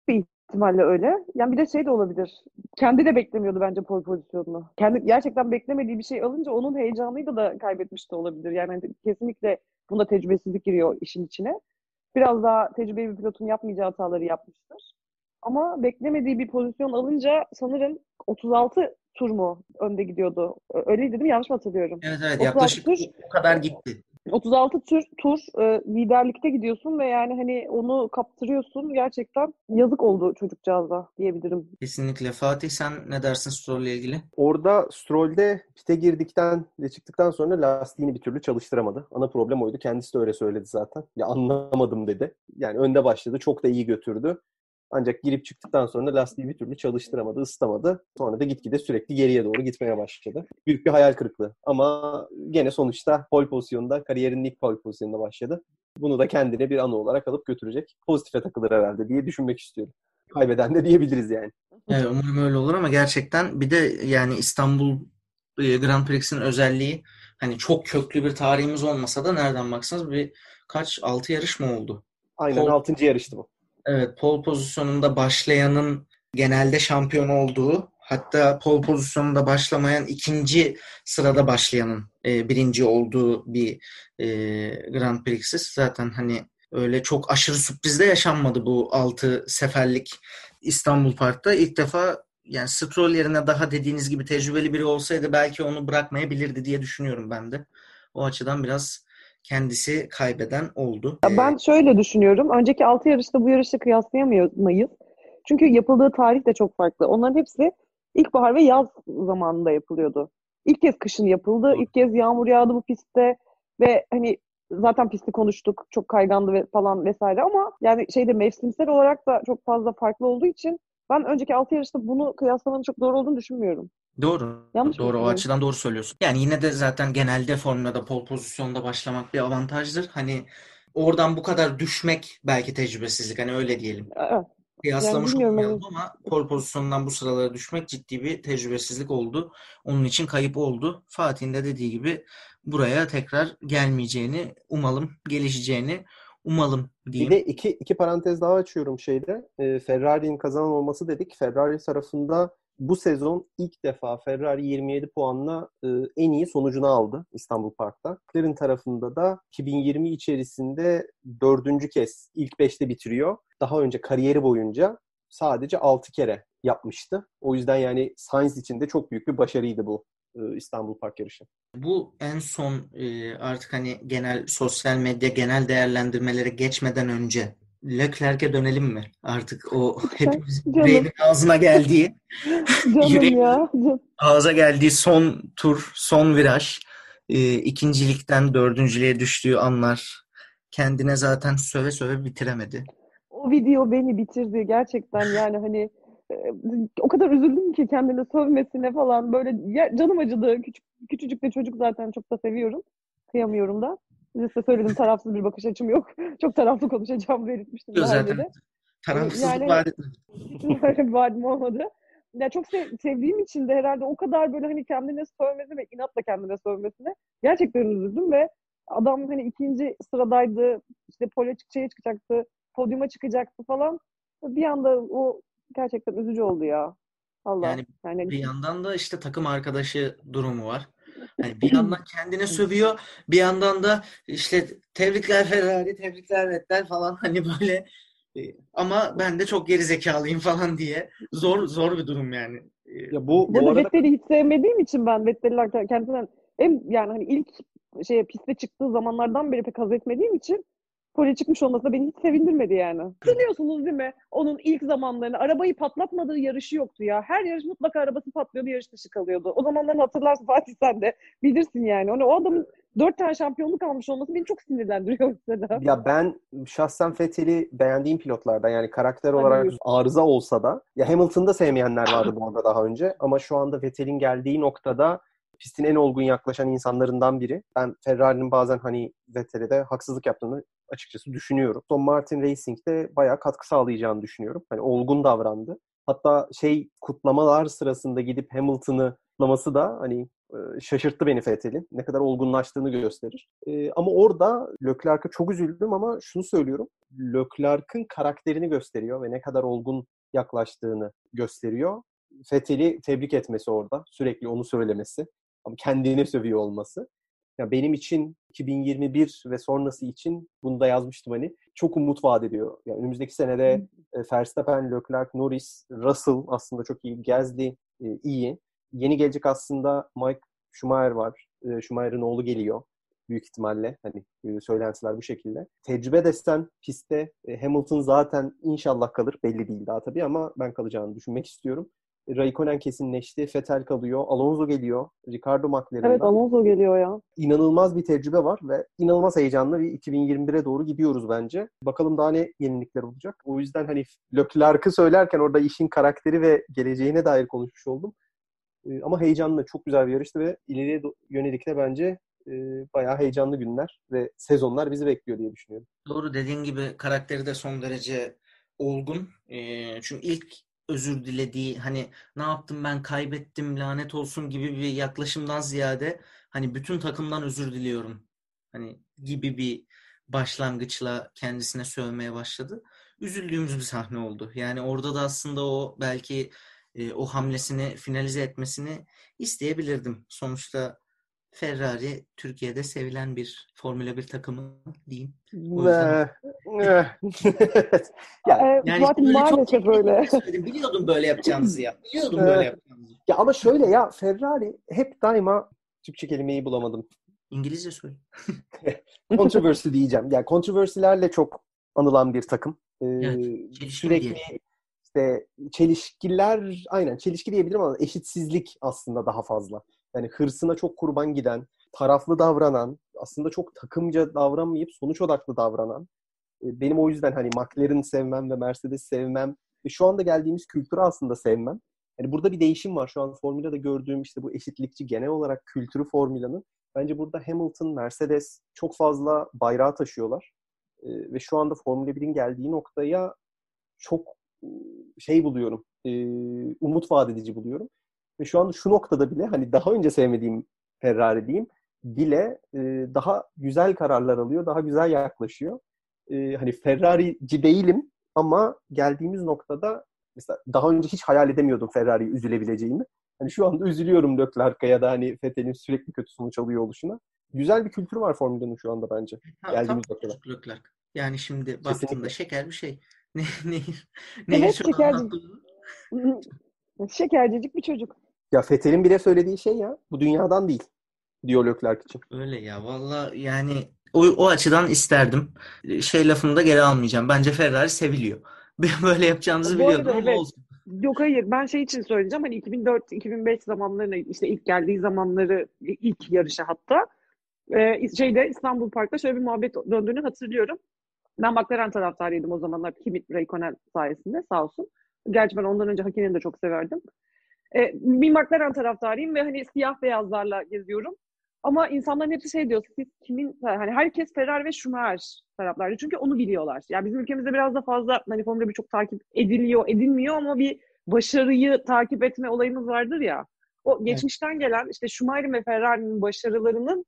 ihtimalle öyle. Yani bir de şey de olabilir. Kendi de beklemiyordu bence pol pozisyonunu. Kendi gerçekten beklemediği bir şey alınca onun heyecanıyla da kaybetmiş de olabilir. Yani hani kesinlikle bunda tecrübesizlik giriyor işin içine. Biraz daha tecrübeli bir pilotun yapmayacağı hataları yapmıştır. Ama beklemediği bir pozisyon alınca sanırım 36 tur mu önde gidiyordu? Öyleydi değil mi? Yanlış mı hatırlıyorum? Evet evet yaklaşık tur, o kadar gitti. 36 tur, tur e, liderlikte gidiyorsun ve yani hani onu kaptırıyorsun. Gerçekten yazık oldu çocukcağıza diyebilirim. Kesinlikle. Fatih sen ne dersin Stroll ile ilgili? Orada Stroll'de pite girdikten ve çıktıktan sonra lastiğini bir türlü çalıştıramadı. Ana problem oydu. Kendisi de öyle söyledi zaten. Ya anlamadım dedi. Yani önde başladı. Çok da iyi götürdü. Ancak girip çıktıktan sonra lastiği bir türlü çalıştıramadı, ısıtamadı. Sonra da gitgide sürekli geriye doğru gitmeye başladı. Büyük bir hayal kırıklığı. Ama gene sonuçta pole pozisyonunda, kariyerinin ilk pole pozisyonunda başladı. Bunu da kendine bir anı olarak alıp götürecek. Pozitife takılır herhalde diye düşünmek istiyorum. Kaybeden de diyebiliriz yani. Evet, umarım öyle olur ama gerçekten bir de yani İstanbul e, Grand Prix'sinin özelliği hani çok köklü bir tarihimiz olmasa da nereden baksanız bir kaç altı yarış mı oldu? Aynen altıncı yarıştı bu. Evet, pol pozisyonunda başlayanın genelde şampiyon olduğu, hatta pol pozisyonunda başlamayan ikinci sırada başlayanın e, birinci olduğu bir e, Grand Prix'siz. Zaten hani öyle çok aşırı sürprizde yaşanmadı bu altı seferlik İstanbul Park'ta. İlk defa yani Stroll yerine daha dediğiniz gibi tecrübeli biri olsaydı belki onu bırakmayabilirdi diye düşünüyorum ben de. O açıdan biraz kendisi kaybeden oldu. Ben şöyle düşünüyorum. Önceki 6 yarışta bu yarışı kıyaslayamayız. Çünkü yapıldığı tarih de çok farklı. Onların hepsi ilkbahar ve yaz zamanında yapılıyordu. ilk kez kışın yapıldı. İlk kez yağmur yağdı bu pistte ve hani zaten pisti konuştuk. Çok kaygandı ve falan vesaire ama yani şeyde mevsimsel olarak da çok fazla farklı olduğu için ben önceki 6 yarışta bunu kıyaslamanın çok doğru olduğunu düşünmüyorum. Doğru. Yanlış Doğru. O açıdan doğru söylüyorsun. Yani yine de zaten genelde Formula'da pole pozisyonda başlamak bir avantajdır. Hani oradan bu kadar düşmek belki tecrübesizlik. Hani öyle diyelim. Evet. Kıyaslamış bilmiyorum, olmayalım ama pole pozisyonundan bu sıralara düşmek ciddi bir tecrübesizlik oldu. Onun için kayıp oldu. Fatih'in de dediği gibi buraya tekrar gelmeyeceğini umalım, gelişeceğini umalım Bir diyeyim. de iki, iki parantez daha açıyorum şeyde. E, Ferrari'nin kazanan olması dedik. Ferrari tarafında bu sezon ilk defa Ferrari 27 puanla e, en iyi sonucunu aldı İstanbul Park'ta. McLaren tarafında da 2020 içerisinde dördüncü kez ilk beşte bitiriyor. Daha önce kariyeri boyunca sadece 6 kere yapmıştı. O yüzden yani Sainz için de çok büyük bir başarıydı bu e, İstanbul Park yarışı. Bu en son e, artık hani genel sosyal medya genel değerlendirmelere geçmeden önce Leclerc'e dönelim mi? Artık o hepimizin yüreğinin ağzına geldiği, (laughs) ya. ağza geldiği son tur, son viraj, e, ikincilikten dördüncülüğe düştüğü anlar kendine zaten söve söve bitiremedi. O video beni bitirdi gerçekten yani hani e, o kadar üzüldüm ki kendini sövmesine falan böyle ya, canım acıdı. Küçük, küçücük de çocuk zaten çok da seviyorum. Kıyamıyorum da. Size söyledim tarafsız bir bakış açım yok. (laughs) Çok taraflı konuşacağım belirtmiştim önce Zaten de. tarafsızlık Yani- vaat etmedi. Hiç böyle bir vaadim olmadı. Ya çok sev- sevdiğim için de herhalde o kadar böyle hani kendine sövmesi ve inatla kendine sövmesine gerçekten üzüldüm ve adam hani ikinci sıradaydı işte pole şeye çıkacaktı podyuma çıkacaktı falan bir anda o gerçekten üzücü oldu ya. Allah. Yani Yani, Bir yandan da işte takım arkadaşı durumu var. Hani bir yandan (laughs) kendine sövüyor, bir yandan da işte tebrikler Ferrari, tebrikler Vettel falan hani böyle e, ama ben de çok geri zekalıyım falan diye zor zor bir durum yani. E, Ya bu Bu bu arada Vettel'i hiç sevmediğim için ben Vettel'ler kendinden hem yani hani ilk şeye piste çıktığı zamanlardan beri pek haz etmediğim için pole çıkmış olması da beni hiç sevindirmedi yani. Hatırlıyorsunuz değil mi? Onun ilk zamanlarını arabayı patlatmadığı yarışı yoktu ya. Her yarış mutlaka arabası patlıyordu, yarış dışı kalıyordu. O zamanlarını hatırlarsın Fatih sen de bilirsin yani. Onu, o adamın dört tane şampiyonluk almış olması beni çok sinirlendiriyor mesela. Ya ben şahsen Vettel'i beğendiğim pilotlardan yani karakter olarak buyur. arıza olsa da ya Hamilton'da sevmeyenler vardı bu arada daha önce ama şu anda Vettel'in geldiği noktada pistin en olgun yaklaşan insanlarından biri. Ben Ferrari'nin bazen hani Vettel'e haksızlık yaptığını açıkçası düşünüyorum. Aston Martin Racing'de bayağı katkı sağlayacağını düşünüyorum. Hani olgun davrandı. Hatta şey kutlamalar sırasında gidip Hamilton'ı kutlaması da hani e, şaşırttı beni Vettel'in. Ne kadar olgunlaştığını gösterir. E, ama orada Leclerc'e çok üzüldüm ama şunu söylüyorum. Leclerc'in karakterini gösteriyor ve ne kadar olgun yaklaştığını gösteriyor. Vettel'i tebrik etmesi orada. Sürekli onu söylemesi. Ama kendine sövüyor olması. Ya benim için 2021 ve sonrası için bunu da yazmıştım hani. Çok umut vaat ediyor. Yani önümüzdeki senede e, Verstappen, Leclerc, Norris, Russell aslında çok iyi. Gasly e, iyi. Yeni gelecek aslında Mike Schumacher var. E, Schumacher'ın oğlu geliyor büyük ihtimalle. Hani e, söylentiler bu şekilde. Tecrübe desen pistte e, Hamilton zaten inşallah kalır. Belli değil daha tabii ama ben kalacağını düşünmek istiyorum. Raikkonen kesinleşti. Vettel kalıyor. Alonso geliyor. Ricardo McLaren'dan. Evet Alonso geliyor ya. İnanılmaz bir tecrübe var ve inanılmaz heyecanlı bir 2021'e doğru gidiyoruz bence. Bakalım daha ne yenilikler olacak. O yüzden hani Leclerc'ı söylerken orada işin karakteri ve geleceğine dair konuşmuş oldum. Ee, ama heyecanlı, çok güzel bir yarıştı ve ileriye yönelik de bence e, bayağı heyecanlı günler ve sezonlar bizi bekliyor diye düşünüyorum. Doğru dediğin gibi karakteri de son derece olgun. Ee, çünkü ilk özür dilediği hani ne yaptım ben kaybettim lanet olsun gibi bir yaklaşımdan ziyade hani bütün takımdan özür diliyorum hani gibi bir başlangıçla kendisine sövmeye başladı. Üzüldüğümüz bir sahne oldu. Yani orada da aslında o belki e, o hamlesini finalize etmesini isteyebilirdim. Sonuçta Ferrari Türkiye'de sevilen bir Formula 1 takımı diyeyim. O yüzden- (laughs) Eh, evet. (laughs) ya, Ee, Yani zaten böyle maalesef teknik öyle. söyledim. Biliyordum böyle yapacağınızı ya. Biliyordum böyle Evet. yapacağınızı. ya ama şöyle ya Ferrari hep daima Türkçe kelimeyi bulamadım. İngilizce söyle. (laughs) Controversy diyeceğim. Yani controversy'lerle çok anılan bir takım. Ee, Evet, sürekli işte çelişkiler aynen çelişki diyebilirim ama eşitsizlik aslında daha fazla. Yani hırsına çok kurban giden, taraflı davranan, aslında çok takımca davranmayıp sonuç odaklı davranan. E, benim o yüzden hani McLaren sevmem ve Mercedes sevmem ve şu anda geldiğimiz kültürü aslında sevmem. Yani burada bir değişim var. Şu an Formula'da gördüğüm işte bu eşitlikçi genel olarak kültürü Formula'nın. Bence burada Hamilton, Mercedes çok fazla bayrağı taşıyorlar. E, ve şu anda Formula 1'in geldiği noktaya çok şey buluyorum. E, umut vaat edici buluyorum. Ve şu anda şu noktada bile hani daha önce sevmediğim Ferrari diyeyim bile e, daha güzel kararlar alıyor, daha güzel yaklaşıyor. E, hani Ferrari'ci değilim ama geldiğimiz noktada mesela daha önce hiç hayal edemiyordum Ferrari'yi üzülebileceğimi. Hani şu anda üzülüyorum Leclerc'e ya da hani Vettel'in sürekli kötü sonuç alıyor oluşuna. Güzel bir kültür var Formula'nın şu anda bence. Ha, Geldiğimiz tam noktada. Leclerc. Yani şimdi baktığında şeker bir şey. (laughs) Ne, nehir. Nehir Evet, şu an şekerci. (laughs) aklımda. Şekercicik bir çocuk. Ya Vettel'in bile söylediği şey ya bu dünyadan değil diyor Leclerc için. Öyle ya valla yani o, o açıdan isterdim. Şey lafını da geri almayacağım. Bence Ferrari seviliyor. (laughs) Böyle yapacağınızı Bu biliyordum arada ama evet. olsun. Yok hayır ben şey için söyleyeceğim hani 2004-2005 zamanlarına işte ilk geldiği zamanları ilk yarışı hatta e, şeyde İstanbul Park'ta şöyle bir muhabbet döndüğünü hatırlıyorum. Ben McLaren taraftarıydım o zamanlar Kimi Raikkonen sayesinde sağ olsun. Gerçi ben ondan önce Hakkari'ni de çok severdim. E, bir McLaren taraftarıyım ve hani siyah beyazlarla geziyorum. Ama insanların hepsi şey diyor, siz kimin, hani herkes Ferrari ve Schumacher taraftarı. Çünkü onu biliyorlar. Yani bizim ülkemizde biraz da fazla hani Formula 1 çok takip ediliyor, edilmiyor ama bir başarıyı takip etme olayımız vardır ya. O geçmişten gelen işte Schumacher'in ve Ferrari'nin başarılarının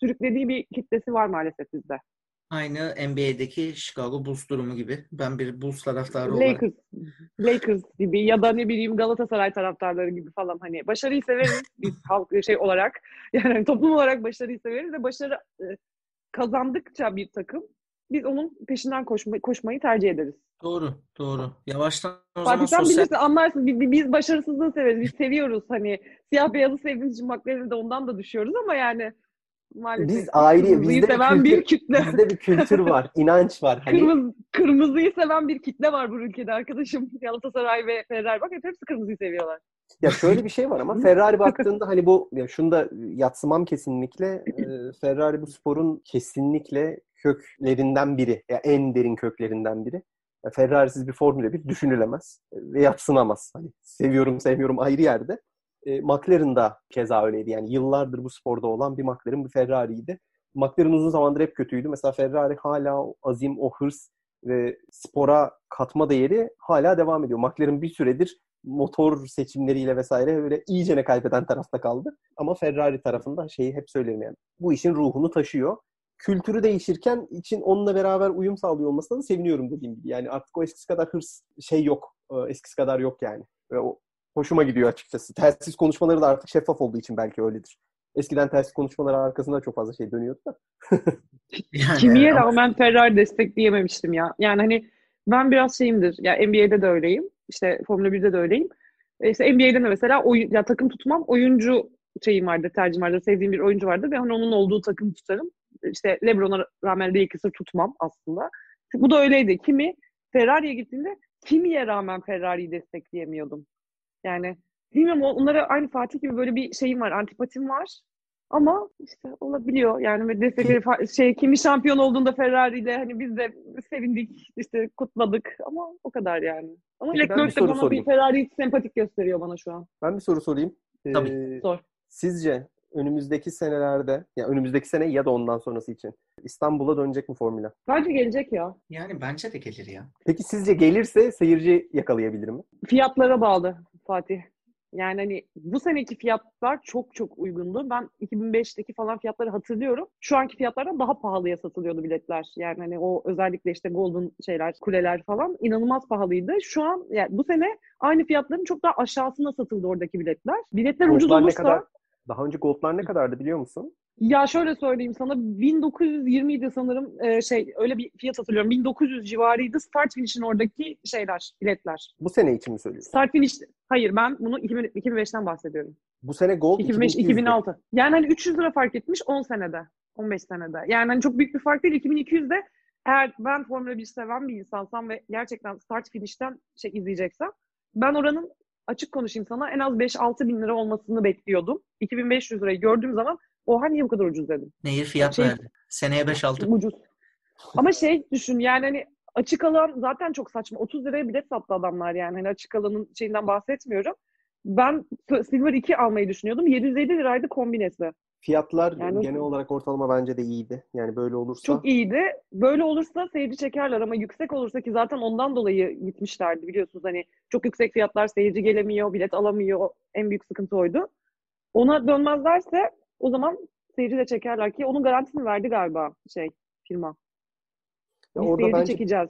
sürüklediği bir kitlesi var maalesef bizde. Aynı NBA'deki Chicago Bulls durumu gibi. Ben bir Bulls taraftarı olarak Lakers, Lakers gibi ya da ne bileyim Galatasaray taraftarları gibi falan hani başarıyı severiz biz (laughs) halk şey olarak yani hani toplum olarak başarıyı severiz ve başarı e, kazandıkça bir takım biz onun peşinden koşma, koşmayı tercih ederiz. Doğru, doğru. Yavaştan o Fatih zaman sen sosyal bilirsin anlarsın biz, biz başarısızlığı severiz biz seviyoruz hani siyah beyazı sevdiğimiz için de ondan da düşüyoruz ama yani maalesef Biz ayrı, kırmızıyı bizde bir seven bir kültür, kitle. bizde bir kültür var, (laughs) inanç var. Hani Kırmızı, kırmızıyı seven bir kitle var bu ülkede arkadaşım. Galatasaray ve Ferrari. Bak hepsi kırmızıyı seviyorlar. Ya şöyle bir şey var ama Ferrari (laughs) baktığında hani bu ya şunu da yatsımam kesinlikle (laughs) e, Ferrari bu sporun kesinlikle köklerinden biri. Ya en derin köklerinden biri. Ya Ferrari'siz bir Formula 1 düşünülemez ve yatsınamaz. Hani seviyorum sevmiyorum ayrı yerde. E, McLaren da keza öyleydi. Yani yıllardır bu sporda olan bir McLaren bir Ferrari'ydi. McLaren uzun zamandır hep kötüydü. Mesela Ferrari hala o azim, o hırs ve spora katma değeri hala devam ediyor. McLaren bir süredir motor seçimleriyle vesaire böyle iyicene kaybeden tarafta kaldı. Ama Ferrari tarafında şeyi hep söylerim yani. Bu işin ruhunu taşıyor. Kültürü değişirken için onunla beraber uyum sağlıyor olmasına da seviniyorum dediğim gibi. Yani artık o eskisi kadar hırs şey yok. Ee, Eskisi kadar yok yani. Ve o hoşuma gidiyor açıkçası. Telsiz konuşmaları da artık şeffaf olduğu için belki öyledir. Eskiden telsiz konuşmaları arkasında çok fazla şey dönüyordu da. (laughs) yani Kimiye ama rağmen Ferrari destekleyememiştim ya. Yani hani ben biraz şeyimdir. Ya NBA'de de öyleyim. İşte Formula 1'de de öyleyim. E İşte NBA'de de mesela oyun, ya takım tutmam. Oyuncu şeyim vardır, tercihim vardır. Sevdiğim bir oyuncu vardır ve hani onun olduğu takım tutarım. İşte LeBron'a rağmen Lakers'ı tutmam aslında. Bu da öyleydi. Kimi Ferrari'ye gittiğinde Kimi'ye rağmen Ferrari'yi destekleyemiyordum. Yani bilmiyorum onlara aynı Fatih gibi böyle bir şeyim var, antipatim var. Ama işte olabiliyor. Yani destekleri şey kimi şampiyon olduğunda Ferrari ile hani biz de sevindik, işte kutladık ama o kadar yani. Ama Peki, Leclerc de bana sorayım. bir Ferrari sempatik gösteriyor bana şu an. Ben bir soru sorayım. Ee, Tabii. Sor. Sizce önümüzdeki senelerde, ya önümüzdeki sene ya da ondan sonrası için İstanbul'a dönecek mi Formula? Bence gelecek ya. yani bence de gelir ya. Peki sizce gelirse seyirci yakalayabilir mi? Fiyatlara bağlı Fatih. Yani hani bu seneki fiyatlar çok çok uygundu. Ben 2005'teki falan fiyatları hatırlıyorum. Şu anki fiyatlardan daha pahalıya satılıyordu biletler. Yani hani o özellikle işte golden şeyler, kuleler falan inanılmaz pahalıydı. Şu an yani bu sene aynı fiyatların çok daha aşağısına satıldı oradaki biletler. Biletler ucuz Gold'lar ne olursa kadar? Daha önce Gold'lar ne kadardı biliyor musun? ya şöyle söyleyeyim sana 1920 idi sanırım e, şey öyle bir fiyat hatırlıyorum. 1900 civarıydı start finish'in oradaki şeyler, biletler. Bu sene için mi söylüyorsun? Start finish hayır ben bunu 2000, 2005'ten bahsediyorum. Bu sene Gold 2005 2200'dü. 2006. Yani hani 300 lira fark etmiş 10 senede. 15 senede. Yani hani çok büyük bir fark değil. 2200'de eğer ben Formula 1 seven bir insansam ve gerçekten start finish'ten şey izleyeceksem ben oranın açık konuşayım sana en az 5-6 bin lira olmasını bekliyordum. 2500 lirayı gördüğüm zaman oha niye bu kadar ucuz dedim. Nehir fiyat Şey- verdi. Seneye 5-6. Ucuz. Ama şey düşün yani hani açık alan zaten çok saçma. 30 liraya bilet sattı adamlar yani. Hani açık alanın şeyinden bahsetmiyorum. Ben Silver 2 almayı düşünüyordum. 750 liraydı kombinesi. Fiyatlar Yani- genel olarak ortalama bence de iyiydi. Yani böyle olursa Çok iyiydi. Böyle olursa seyirci çekerler ama yüksek olursa ki zaten ondan dolayı gitmişlerdi biliyorsunuz. Hani çok yüksek fiyatlar seyirci gelemiyor, bilet alamıyor. En büyük sıkıntı oydu. Ona dönmezlerse o zaman seyirci de çekerler ki onun garantisini verdi galiba şey firma. Ya Biz orada seyirci bence çekeceğiz.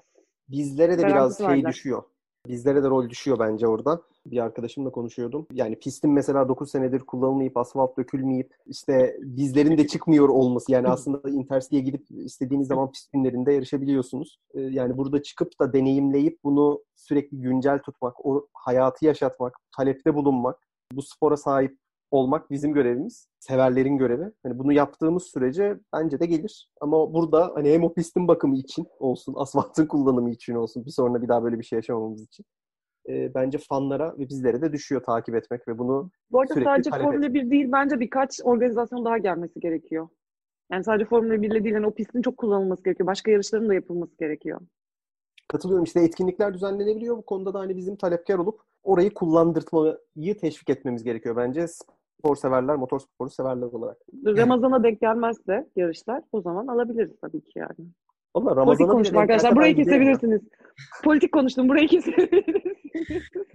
bizlere de biraz Garantisi şey verdiler. düşüyor. Bizlere de rol düşüyor bence orada. Bir arkadaşımla konuşuyordum. Yani pistin mesela 9 senedir kullanılmayıp asfalt dökülmeyip işte bizlerin de çıkmıyor olması. Yani aslında Intercity'ye gidip istediğiniz zaman pist günlerinde yarışabiliyorsunuz. Ee, Yani burada çıkıp da deneyimleyip bunu sürekli güncel tutmak, o hayatı yaşatmak, talepte bulunmak, bu spora sahip olmak bizim görevimiz. Severlerin görevi. Hani bunu yaptığımız sürece bence de gelir. Ama burada hani hem o pistin bakımı için olsun, asfaltın kullanımı için olsun, bir sonra bir daha böyle bir şey yaşamamamız için. e, bence fanlara ve bizlere de düşüyor takip etmek ve bunu Bu arada sadece Formula 1 değil bence birkaç organizasyon daha gelmesi gerekiyor. Yani sadece Formula 1 ile değil yani o pistin çok kullanılması gerekiyor. Başka yarışların da yapılması gerekiyor. katılıyorum. İşte etkinlikler düzenlenebiliyor. Bu konuda da hani bizim talepkar olup orayı kullandırtmayı teşvik etmemiz gerekiyor bence. Spor severler, motor sporu severler olarak. Ramazan'a denk gelmezse yarışlar o zaman alabiliriz tabii ki yani. Valla Politik Ramazan'a konuştum bile denk arkadaşlar. Burayı kesebilirsiniz. Politik konuştum. Burayı kesebilirsiniz.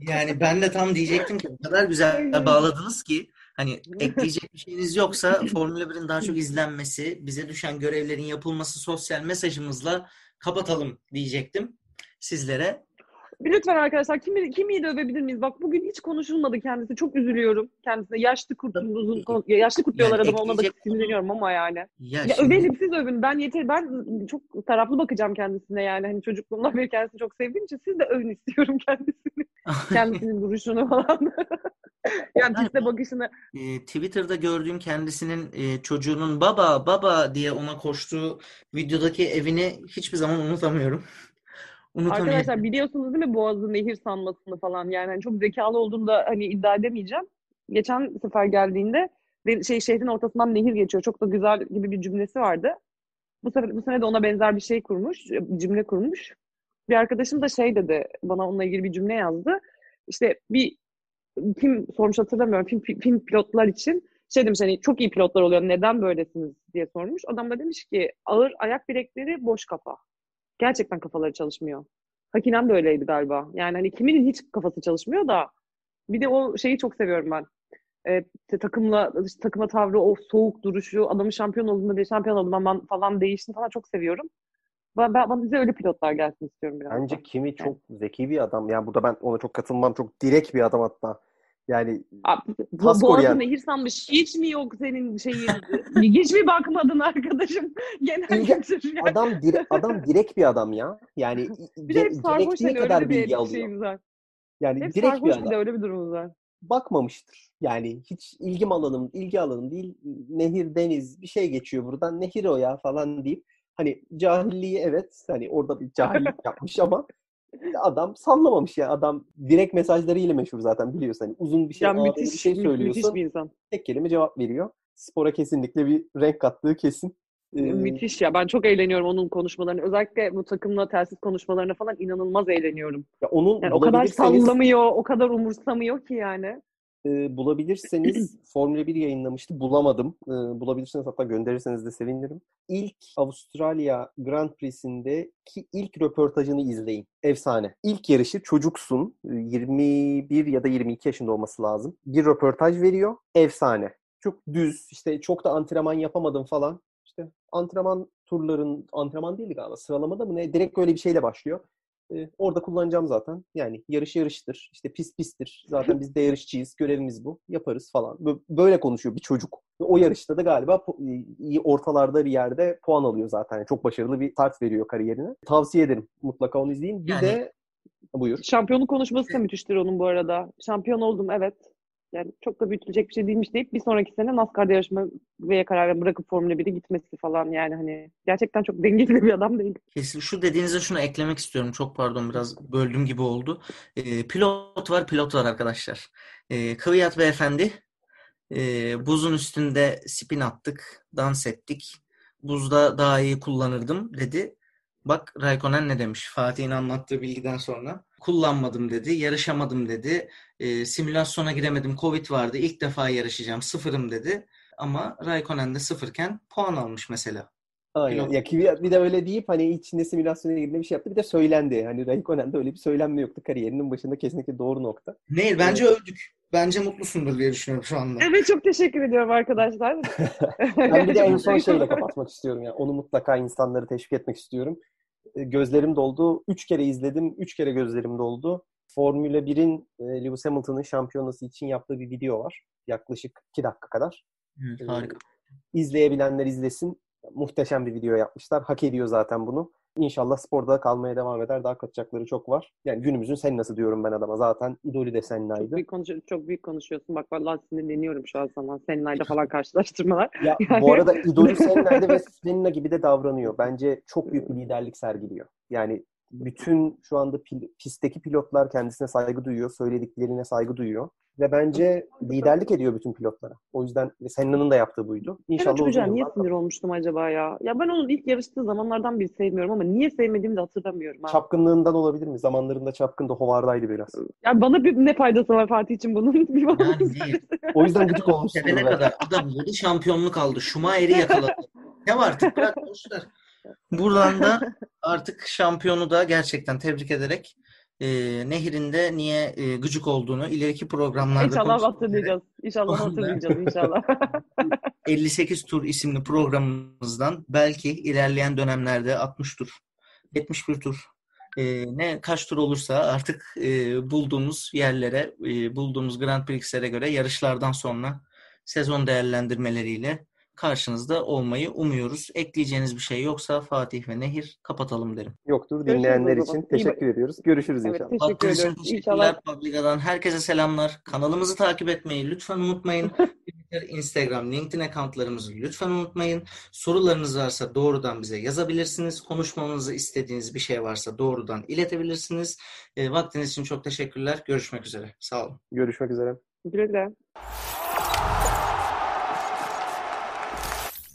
Yani ben de tam diyecektim ki o kadar güzel bağladınız ki hani (laughs) ekleyecek bir şeyiniz yoksa Formula 1'in daha çok izlenmesi, bize düşen görevlerin yapılması sosyal mesajımızla kapatalım diyecektim sizlere. Lütfen arkadaşlar kimi, kimi dövebilir miyiz? Bak bugün hiç konuşulmadı kendisi. Çok üzülüyorum kendisine. Yaşlı kurtumuzun ya yaşlı kurt diyorlar Yani adama ona da sinirleniyorum ama yani. Ya Ya şimdi- övelim siz övün. Ben yeter ben çok taraflı bakacağım kendisine yani. Hani çocukluğumdan beri kendisini çok sevdiğim için siz de övün istiyorum (laughs) kendisini. (laughs) Kendisinin duruşunu falan. (laughs) yani piste bakışını. e, Twitter'da gördüğüm kendisinin e, çocuğunun baba baba diye ona koştuğu videodaki evini hiçbir zaman unutamıyorum. Unutamıyorum. Arkadaşlar biliyorsunuz değil mi Boğaz'ı nehir sanmasını falan. Yani hani çok zekalı olduğunu da hani iddia edemeyeceğim. Geçen sefer geldiğinde de- şey şehrin ortasından nehir geçiyor. Çok da güzel gibi bir cümlesi vardı. Bu sefer bu sene de ona benzer bir şey kurmuş, cümle kurmuş. Bir arkadaşım da şey dedi, bana onunla ilgili bir cümle yazdı. İşte bir kim sormuş hatırlamıyorum. Film, film pilotlar için şey demiş hani çok iyi pilotlar oluyor. Neden böylesiniz diye sormuş. Adam da demiş ki ağır ayak bilekleri boş kafa. Gerçekten kafaları çalışmıyor. Hakinen de öyleydi galiba. Yani hani kiminin hiç kafası çalışmıyor da bir de o şeyi çok seviyorum ben. İşte takımla takıma tavrı, o soğuk duruşu, adamın şampiyon olduğunda bir şampiyon oldum ama falan değişini falan çok seviyorum. Ben, ben bana bize öyle pilotlar gelsin istiyorum biraz. Bence da. Kimi çok zeki bir adam. Yani burada ben ona çok katılmam. Çok direkt bir adam hatta. Yani Abi, bu, Kaskor Boğazı yani. sanmış. Hiç mi yok senin şeyin? Hiç mi bakmadın arkadaşım? (laughs) Genel İlgi- kültür ya. adam dire- adam direkt bir adam ya. Yani (laughs) Bir de hep sarhoş yani kadar öyle bir alıyor. var. Yani Hep direkt bir sarhoş bir adam. de öyle bir durumumuz var. bakmamıştır. Yani hiç ilgim alanım, ilgi alanım değil. Nehir, deniz bir şey geçiyor buradan. Nehir o ya falan deyip hani cahilliği evet hani orada bir cahillik (laughs) yapmış ama adam sallamamış ya. Adam direkt mesajlarıyla meşhur zaten biliyorsun. Hani uzun bir şey, Ya ağır bir müthiş, şey mü- söylüyorsun. müthiş bir insan. Tek kelime cevap veriyor. Spora kesinlikle bir renk kattığı kesin. Ee, Müthiş ya. Ben çok eğleniyorum onun konuşmalarını. Özellikle bu takımla telsiz konuşmalarına falan inanılmaz eğleniyorum. ya onun Yani o kadar sallamıyor, o kadar umursamıyor ki yani. E, bulabilirseniz (clears throat) Formula 1 yayınlamıştı. Bulamadım. E, bulabilirseniz hatta gönderirseniz de sevinirim. İlk Avustralya Grand Prix'sindeki ilk röportajını izleyin. Efsane. İlk yarışı çocuksun. E, 21 ya da 22 yaşında olması lazım. Bir röportaj veriyor. Efsane. Çok düz. işte çok da antrenman yapamadım falan. İşte antrenman turların antrenman değildi galiba. Sıralamada mı ne? Direkt öyle bir şeyle başlıyor. E, orada kullanacağım zaten. Yani yarış yarıştır. İşte pist pisttir. Zaten biz de (laughs) yarışçıyız. Görevimiz bu. Yaparız falan. Bö- Böyle konuşuyor bir çocuk. Ve o yarışta da galiba iyi ortalarda bir yerde puan alıyor zaten. Yani çok başarılı bir start veriyor kariyerine. Tavsiye ederim. Mutlaka onu izleyin. Bir Yani- de buyur. Şampiyonluk konuşması da müthiştir onun bu arada. Şampiyon oldum evet. Yani çok da büyütülecek bir şey değilmiş deyip bir sonraki sene NASCAR'da yarışmaya karar bırakıp Formula 1'e gitmesi falan yani hani gerçekten çok dengeli bir adam değil. Kesin şu dediğinize şunu eklemek istiyorum. Çok pardon biraz böldüm gibi oldu. Ee, pilot var, pilot var arkadaşlar. Ee, Kıvıyat Beyefendi e, buzun üstünde spin attık, dans ettik. Buzda daha iyi kullanırdım dedi. Bak Raikkonen ne demiş Fatih'in anlattığı bilgiden sonra. Kullanmadım dedi, yarışamadım dedi. E, simülasyona giremedim, Covid vardı, ilk defa yarışacağım, sıfırım dedi. Ama Raikkonen de sıfırken puan almış mesela. Aynen. Ya Kvyat bir de öyle deyip hani içinde simülasyona girdiğinde bir şey yaptı. Bir de söylendi. Hani Raikkonen'de öyle bir söylenme yoktu. Kariyerinin başında kesinlikle doğru nokta. Değil, bence öldük. Bence mutlusundur diye düşünüyorum şu anda. Evet çok teşekkür ediyorum arkadaşlar. (laughs) ben bir de en son (laughs) şeyle kapatmak istiyorum. Yani onu mutlaka insanları teşvik etmek istiyorum. E, gözlerim doldu. Üç kere izledim. Üç kere gözlerim doldu. Formula 1'in e, Lewis Hamilton'ın şampiyonası için yaptığı bir video var. Yaklaşık iki dakika kadar. Evet, harika. İzleyebilenler izlesin. Muhteşem bir video yapmışlar. Hak ediyor zaten bunu. İnşallah sporda kalmaya devam eder. Daha katacakları çok var. Yani günümüzün sen nasıl diyorum ben adama. Zaten idolü de Senna'ydı. Çok büyük, konuşu çok büyük konuşuyorsun. Bak vallahi sinirleniyorum şu an sana. Senna'yla falan (laughs) karşılaştırmalar. Ya Yani- bu arada idolü Senna'ydı ve (laughs) Senna gibi de davranıyor. Bence çok büyük bir liderlik sergiliyor. Yani bütün şu anda pil- pistteki pilotlar kendisine saygı duyuyor. Söylediklerine saygı duyuyor. Ve bence liderlik ediyor bütün pilotlara. O yüzden Senna'nın da yaptığı buydu. İnşallah çocuğa uzun niye sinir olmuştum acaba ya? Ya ben onun ilk yarıştığı zamanlardan beri sevmiyorum ama niye sevmediğimi de hatırlamıyorum. Ha. Çapkınlığından olabilir mi? Zamanlarında çapkındı, hovardaydı biraz. Ya bana bir ne faydası var Fatih için bunun? (laughs) Bir bana Yani değil. O yüzden gıcık olmuşsun. Sevene kadar adam 7 şampiyonluk aldı. Schumacher'i yakaladı. Ne var artık bırak boşver. Buradan da (laughs) artık şampiyonu da gerçekten tebrik ederek e, Nehir'in de niye e, gıcık olduğunu ileriki programlarda İnşallah hatırlayacağız. İnşallah hatırlayacağız inşallah. (laughs) (laughs) 58 tur isimli programımızdan belki ilerleyen dönemlerde 60 tur, 71 tur e, ne kaç tur olursa artık e, bulduğumuz yerlere, e, bulduğumuz Grand Prix'lere göre yarışlardan sonra sezon değerlendirmeleriyle karşınızda olmayı umuyoruz. Ekleyeceğiniz bir şey yoksa Fatih ve Nehir kapatalım derim. Yoktur. Dinleyenler için İyi teşekkür ediyoruz. Görüşürüz Evet, inşallah. teşekkür ediyoruz. teşekkürler İnşallah Publica'dan. Herkese selamlar. Kanalımızı takip etmeyi lütfen unutmayın. (laughs) Twitter, Instagram, LinkedIn accountlarımızı lütfen unutmayın. Sorularınız varsa doğrudan bize yazabilirsiniz. Konuşmamızı istediğiniz bir şey varsa doğrudan iletebilirsiniz. E, vaktiniz için çok teşekkürler. Görüşmek üzere. Sağ olun. Görüşmek üzere. güle güle.